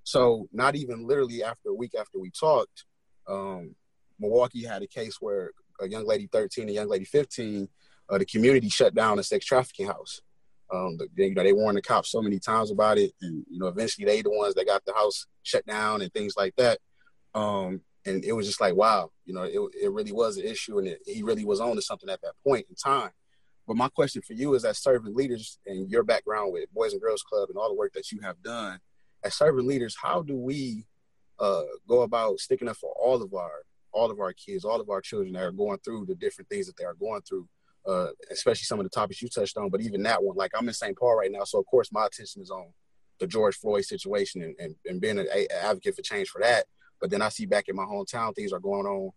So not even literally after a week after we talked, um, Milwaukee had a case where a young lady 13, a young lady 15, uh, the community shut down a sex trafficking house. Um, they, you know, they warned the cops so many times about it, and you know, eventually they the ones that got the house shut down and things like that. Um, and it was just like, wow, you know, it, it really was an issue, and it, he really was on to something at that point in time. But my question for you is as servant leaders and your background with Boys and Girls Club and all the work that you have done, as servant leaders, how do we uh, go about sticking up for all of our all of our kids, all of our children that are going through the different things that they are going through, uh, especially some of the topics you touched on, but even that one, like I'm in St. Paul right now, so of course my attention is on the George Floyd situation and, and, and being an advocate for change for that. But then I see back in my hometown, things are going on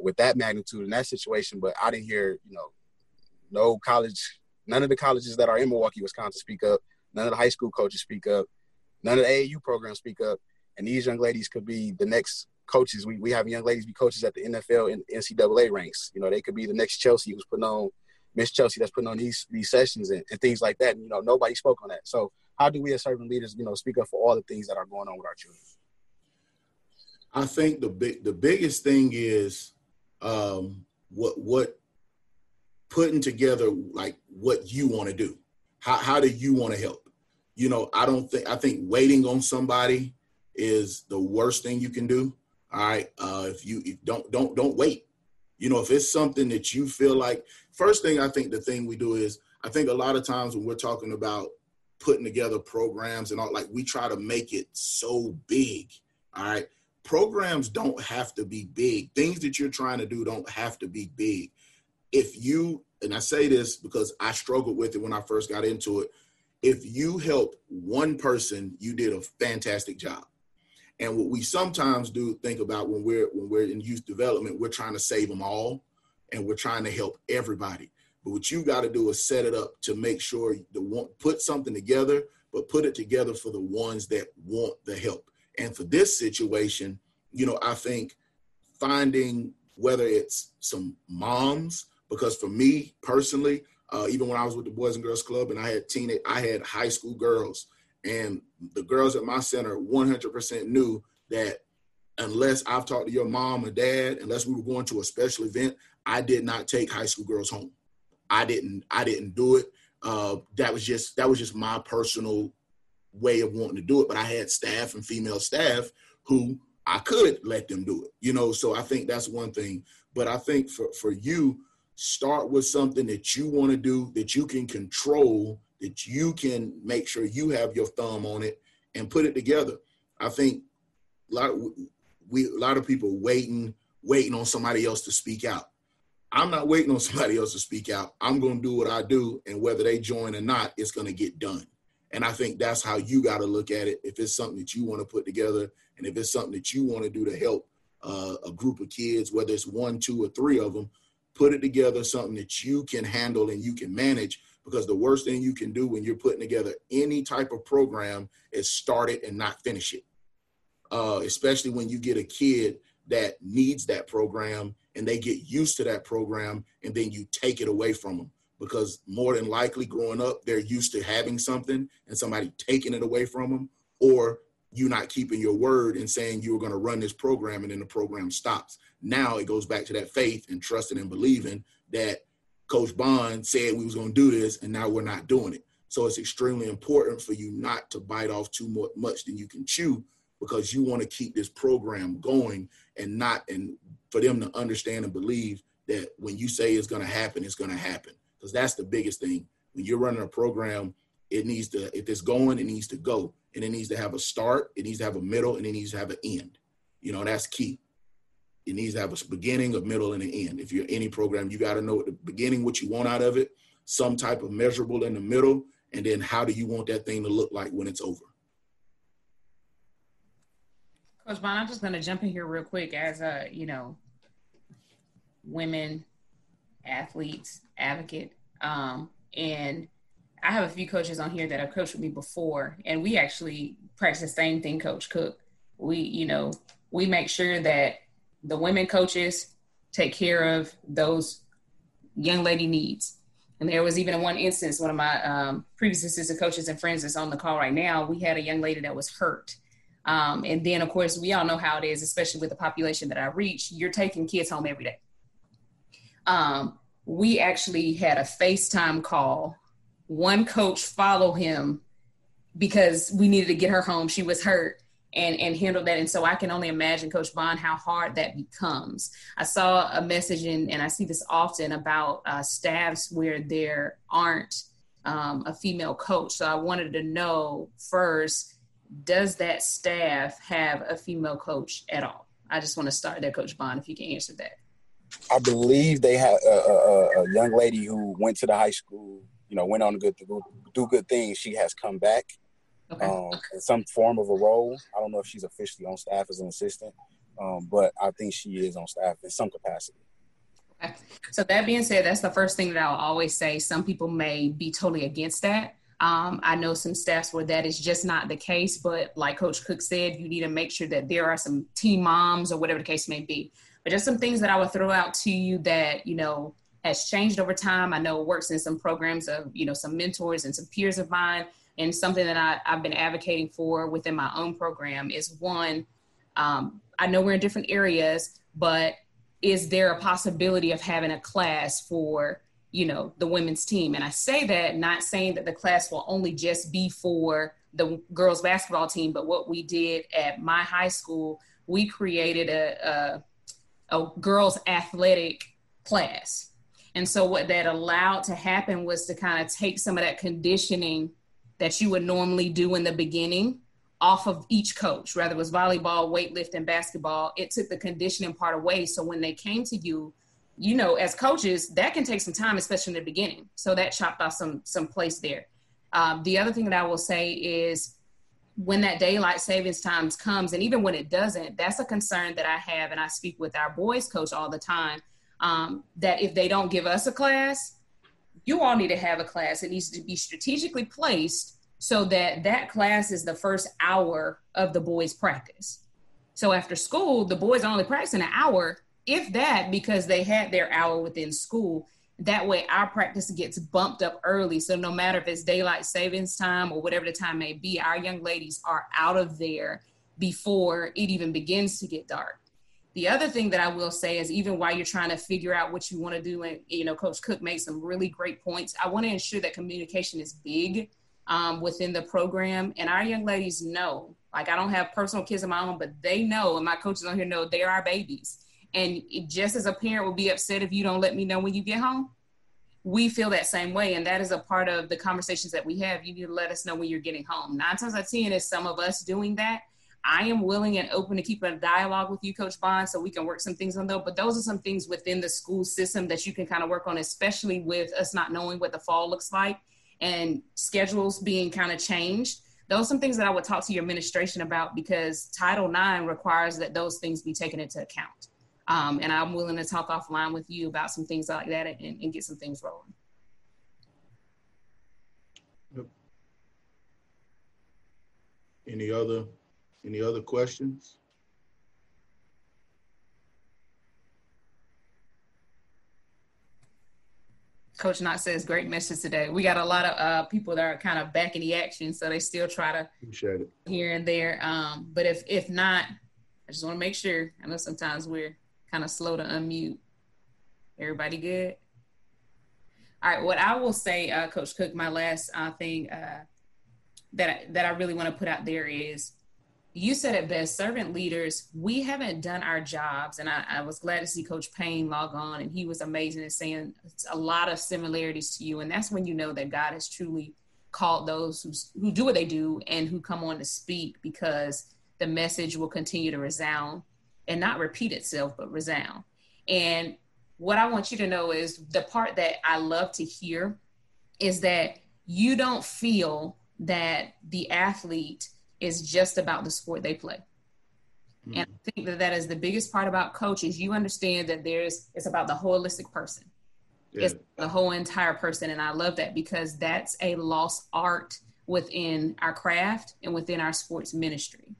with that magnitude in that situation. But I didn't hear, you know, no college, none of the colleges that are in Milwaukee, Wisconsin speak up. None of the high school coaches speak up. None of the AAU programs speak up. And these young ladies could be the next coaches. We, we have young ladies be coaches at the NFL and NCAA ranks. You know, they could be the next Chelsea who's putting on Miss Chelsea that's putting on these these sessions and, and things like that. And, you know, nobody spoke on that. So how do we as servant leaders, you know, speak up for all the things that are going on with our children? I think the big the biggest thing is um, what what putting together like what you want to do. How how do you want to help? You know, I don't think I think waiting on somebody is the worst thing you can do. All right, uh, if you if don't don't don't wait. You know, if it's something that you feel like, first thing I think the thing we do is I think a lot of times when we're talking about putting together programs and all like we try to make it so big all right? Programs don't have to be big. Things that you're trying to do don't have to be big. If you and i say this because i struggled with it when i first got into it if you help one person you did a fantastic job and what we sometimes do think about when we're when we're in youth development we're trying to save them all and we're trying to help everybody but what you got to do is set it up to make sure the one put something together, but put it together for the ones that want the help. And for this situation, you know, I think finding whether it's some moms, because for me personally, uh, even when I was with the Boys and Girls Club and I had teenage, I had high school girls, and the girls at my center 100% knew that unless I've talked to your mom or dad, unless we were going to a special event, I did not take high school girls home. I didn't I didn't do it. Uh, that was just that was just my personal way of wanting to do it. But I had staff and female staff who I could let them do it. You know, so I think that's one thing. But I think for for you, start with something that you want to do that you can control, that you can make sure you have your thumb on it and put it together. I think a lot of, we a lot of people waiting waiting on somebody else to speak out. I'm not waiting on somebody else to speak out. I'm going to do what I do, and whether they join or not, it's going to get done. And I think that's how you got to look at it. If it's something that you want to put together, and if it's something that you want to do to help uh, a group of kids, whether it's one, two, or three of them, put it together something that you can handle and you can manage. Because the worst thing you can do when you're putting together any type of program is start it and not finish it. Uh, especially when you get a kid that needs that program and they get used to that program and then you take it away from them because more than likely growing up they're used to having something and somebody taking it away from them or you not keeping your word and saying you were going to run this program and then the program stops now it goes back to that faith and trusting and believing that coach bond said we was going to do this and now we're not doing it so it's extremely important for you not to bite off too much than you can chew because you want to keep this program going and not and for them to understand and believe that when you say it's going to happen, it's going to happen. Because that's the biggest thing. When you're running a program, it needs to, if it's going, it needs to go. And it needs to have a start, it needs to have a middle, and it needs to have an end. You know, that's key. It needs to have a beginning, a middle, and an end. If you're any program, you got to know at the beginning what you want out of it, some type of measurable in the middle, and then how do you want that thing to look like when it's over. Coach Bond, I'm just going to jump in here real quick as a, you know, women athletes advocate. Um, and I have a few coaches on here that have coached with me before, and we actually practice the same thing, Coach Cook. We, you know, we make sure that the women coaches take care of those young lady needs. And there was even one instance, one of my um, previous assistant coaches and friends that's on the call right now, we had a young lady that was hurt um, and then, of course, we all know how it is, especially with the population that I reach. You're taking kids home every day. Um, we actually had a FaceTime call. One coach follow him because we needed to get her home. She was hurt and and handle that. And so I can only imagine, Coach Bond, how hard that becomes. I saw a message, in, and I see this often about uh, staffs where there aren't um, a female coach. So I wanted to know first does that staff have a female coach at all? I just want to start there, Coach Bond, if you can answer that. I believe they have a, a, a, young lady who went to the high school, you know, went on to good do good things. She has come back. Okay. um, in some form of a role. I don't know if she's officially on staff as an assistant, um, but I think she is on staff in some capacity. Okay. So that being said, that's the first thing that I'll always say. Some people may be totally against that. Um, I know some staffs where that is just not the case, but like Coach Cook said, you need to make sure that there are some team moms or whatever the case may be. But just some things that I would throw out to you that, you know, has changed over time. I know it works in some programs of, you know, some mentors and some peers of mine. And something that I, I've been advocating for within my own program is one, um, I know we're in different areas, but is there a possibility of having a class for you know the women's team? And i say that not saying that the class will only just be for the girls basketball team but what we did at my high school we created a, a, a girls athletic class. And so what that allowed to happen was to kind of take some of that conditioning that you would normally do in the beginning off of each coach, whether it was volleyball, weightlifting, basketball. It took the conditioning part away. So when they came to you, you know, as coaches, that can take some time, especially in the beginning. So that chopped off some some place there. Um, the other thing that I will say is when that daylight savings times comes, and even when it doesn't, that's a concern that I have, and I speak with our boys coach all the time. Um, that if they don't give us a class, you all need to have a class. It needs to be strategically placed so that that class is the first hour of the boys' practice. So after school, the boys only practicing an hour if that, because they had their hour within school. That way, our practice gets bumped up early. So, no matter if it's daylight savings time or whatever the time may be, our young ladies are out of there before it even begins to get dark. The other thing that I will say is, even while you're trying to figure out what you want to do, and you know, Coach Cook made some really great points. I want to ensure that communication is big um, within the program, and our young ladies know. Like, I don't have personal kids of my own, but they know, and my coaches on here know they are our babies and just as a parent will be upset if you don't let me know when you get home, we feel that same way. And that is a part of the conversations that we have. You need to let us know when you're getting home. Nine times out of 10 is some of us doing that. I am willing and open to keep a dialogue with you, Coach Bond, so we can work some things on though. But those are some things within the school system that you can kind of work on, especially with us not knowing what the fall looks like and schedules being kind of changed. Those are some things that I would talk to your administration about because Title IX requires that those things be taken into account. Um, and I'm willing to talk offline with you about some things like that and, and get some things rolling. Any other any other questions? Coach Knox says, great message today. We got a lot of uh, people that are kind of back in the action, so they still try to Appreciate it. here and there. Um, but if if not, I just want to make sure. I know sometimes we're kind of slow to unmute. Everybody good? All right. What I will say, uh, Coach Cook, my last uh, thing uh, that I, that I really want to put out there is, you said it best. Servant leaders, we haven't done our jobs, and I, I was glad to see Coach Payne log on, and he was amazing at saying a lot of similarities to you, and that's when you know that God has truly called those who who do what they do and who come on to speak because the message will continue to resound and not repeat itself, but resound. And what I want you to know is the part that I love to hear is that you don't feel that the athlete is just about the sport they play. Mm-hmm. And I think that that is the biggest part about coaches. You understand that there's it's about the holistic person. Yeah. It's the whole entire person, and I love that because that's a lost art within our craft and within our sports ministry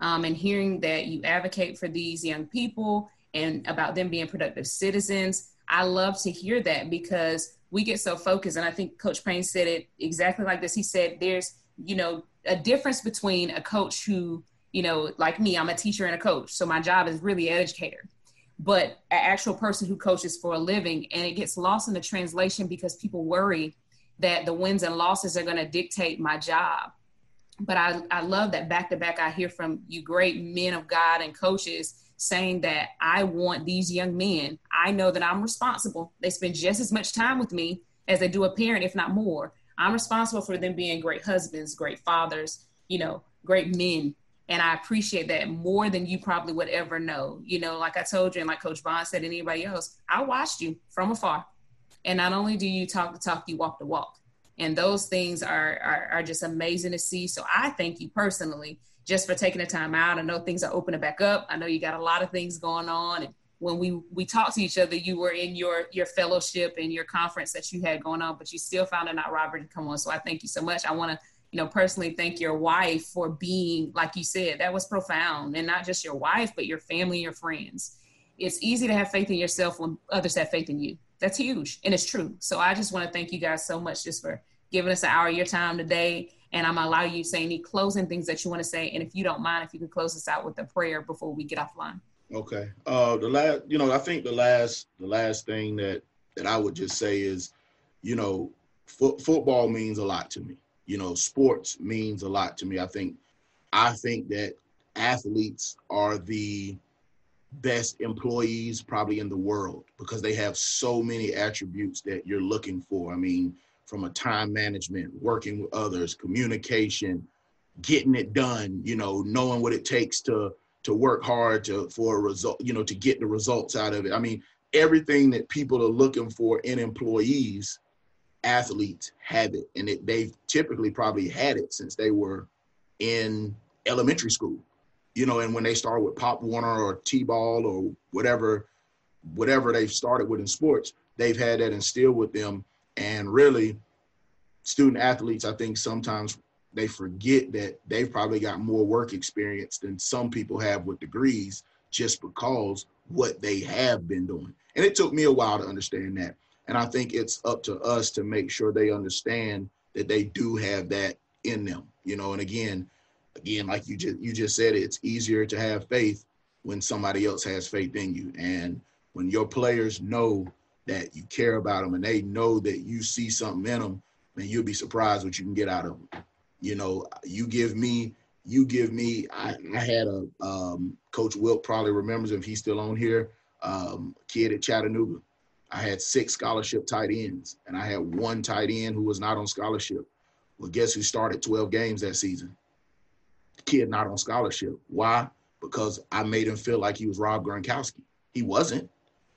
um, and hearing that you advocate for these young people and about them being productive citizens. I love to hear that because we get so focused. And I think Coach Payne said it exactly like this. He said, there's, you know, a difference between a coach who, you know, like me, I'm a teacher and a coach. So my job is really an educator, but an actual person who coaches for a living. And it gets lost in the translation because people worry that the wins and losses are going to dictate my job but I, I love that back to back I hear from you great men of God and coaches saying that I want these young men. I know that I'm responsible. They spend just as much time with me as they do a parent, if not more. I'm responsible for them being great husbands, great fathers, you know, great men. And I appreciate that more than you probably would ever know. You know, like I told you, and like Coach Bond said, anybody else, I watched you from afar. And not only do you talk the talk, you walk the walk. And those things are, are, are just amazing to see. So I thank you personally just for taking the time out. I know things are opening back up. I know you got a lot of things going on. And when we we talked to each other, you were in your your fellowship and your conference that you had going on, but you still found it not Robert to come on. So I thank you so much. I want to you know personally thank your wife for being like you said that was profound. And not just your wife but your family your friends. It's easy to have faith in yourself when others have faith in you. That's huge and it's true. So i just want to thank you guys so much just for giving us an hour of your time today. And i'm gonna allow you to say any closing things that you want to say. And if you don't mind if you could close us out with a prayer before we get offline Okay. Uh, the last, you know, I think the last, the last thing that that I would just say is, you know, fo- football means a lot to me. You know, sports means a lot to me. I think, I think that athletes are the best employees probably in the world because they have so many attributes that you're looking for. I mean, from a time management, working with others, communication, getting it done, you know, knowing what it takes to to work hard to for a result, you know, to get the results out of it. I mean, everything that people are looking for in employees, athletes have it, and it, they've typically probably had it since they were in elementary school, you know. And when they start with Pop Warner or T-ball or whatever, whatever they've started with in sports, they've had that instilled with them. And really, student athletes, I think sometimes they forget that they've probably got more work experience than some people have with degrees just because what they have been doing. And it took me a while to understand that. And I think it's up to us to make sure they understand that they do have that in them, you know. And again, again, like you just you just said, it's easier to have faith when somebody else has faith in you. And when your players know that you care about them and they know that you see something in them, then you'll be surprised what you can get out of them. You know, you give me, you give me. I, I had a um, Coach Wilk probably remembers if he's still on here. Um, kid at Chattanooga. I had six scholarship tight ends, and I had one tight end who was not on scholarship. Well, guess who started 12 games that season? The kid not on scholarship. Why? Because I made him feel like he was Rob Gronkowski. He wasn't,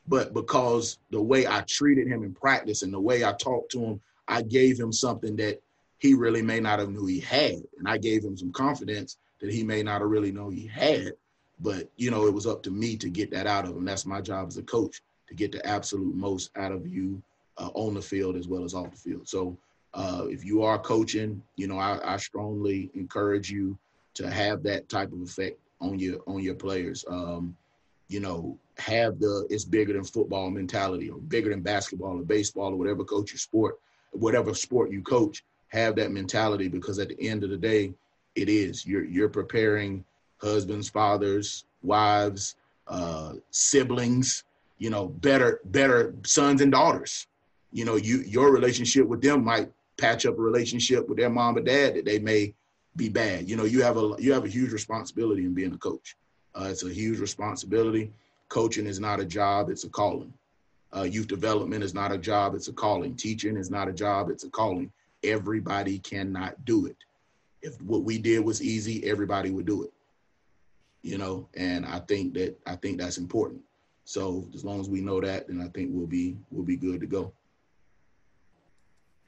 but because the way I treated him in practice and the way I talked to him, I gave him something that he really may not have knew he had. And I gave him some confidence that he may not have really known he had. But, you know, it was up to me to get that out of him. That's my job as a coach, to get the absolute most out of you uh, on the field as well as off the field. So uh, if you are coaching, you know, I, I, strongly encourage you to have that type of effect on your on your players. Um, you know, have the it's bigger than football mentality or bigger than basketball or baseball or whatever coach your sport, whatever sport you coach have that mentality because at the end of the day, it is you're you're preparing husbands, fathers, wives, uh, siblings, you know, better better sons and daughters. You know, you your relationship with them might patch up a relationship with their mom or dad that they may be bad. You know, you have a you have a huge responsibility in being a coach. Uh, it's a huge responsibility. Coaching is not a job; it's a calling. Uh, youth development is not a job; it's a calling. Teaching is not a job; it's a calling everybody cannot do it. If what we did was easy, everybody would do it. You know, and I think that I think that's important. So as long as we know that, then I think we'll be we'll be good to go.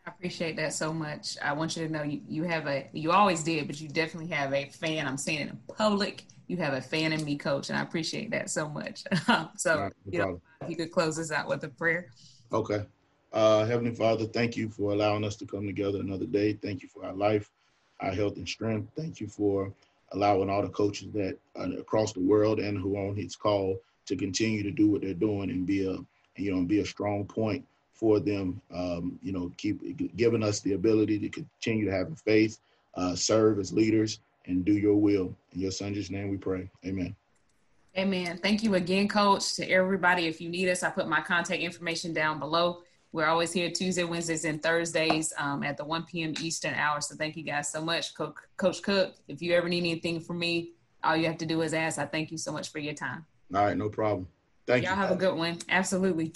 I appreciate that so much. I want you to know you, you have a you always did, but you definitely have a fan. I'm saying it in public. You have a fan in me, coach, and I appreciate that so much. so no you know, if you could close this out with a prayer. Okay. Uh, Heavenly Father, thank you for allowing us to come together another day. Thank you for our life, our health and strength. Thank you for allowing all the coaches that uh, across the world and who on his call to continue to do what they're doing and be a you know be a strong point for them. Um, you know, keep giving us the ability to continue to have faith, uh, serve as leaders, and do your will. In your son's name, we pray. Amen. Amen. Thank you again, Coach. To everybody, if you need us, I put my contact information down below. We're always here Tuesday, Wednesdays, and Thursdays um, at the 1 p.m. Eastern hour. So thank you guys so much, Co- Coach Cook. If you ever need anything from me, all you have to do is ask. I thank you so much for your time. All right, no problem. Thank Y'all you. Y'all have a good one. Absolutely.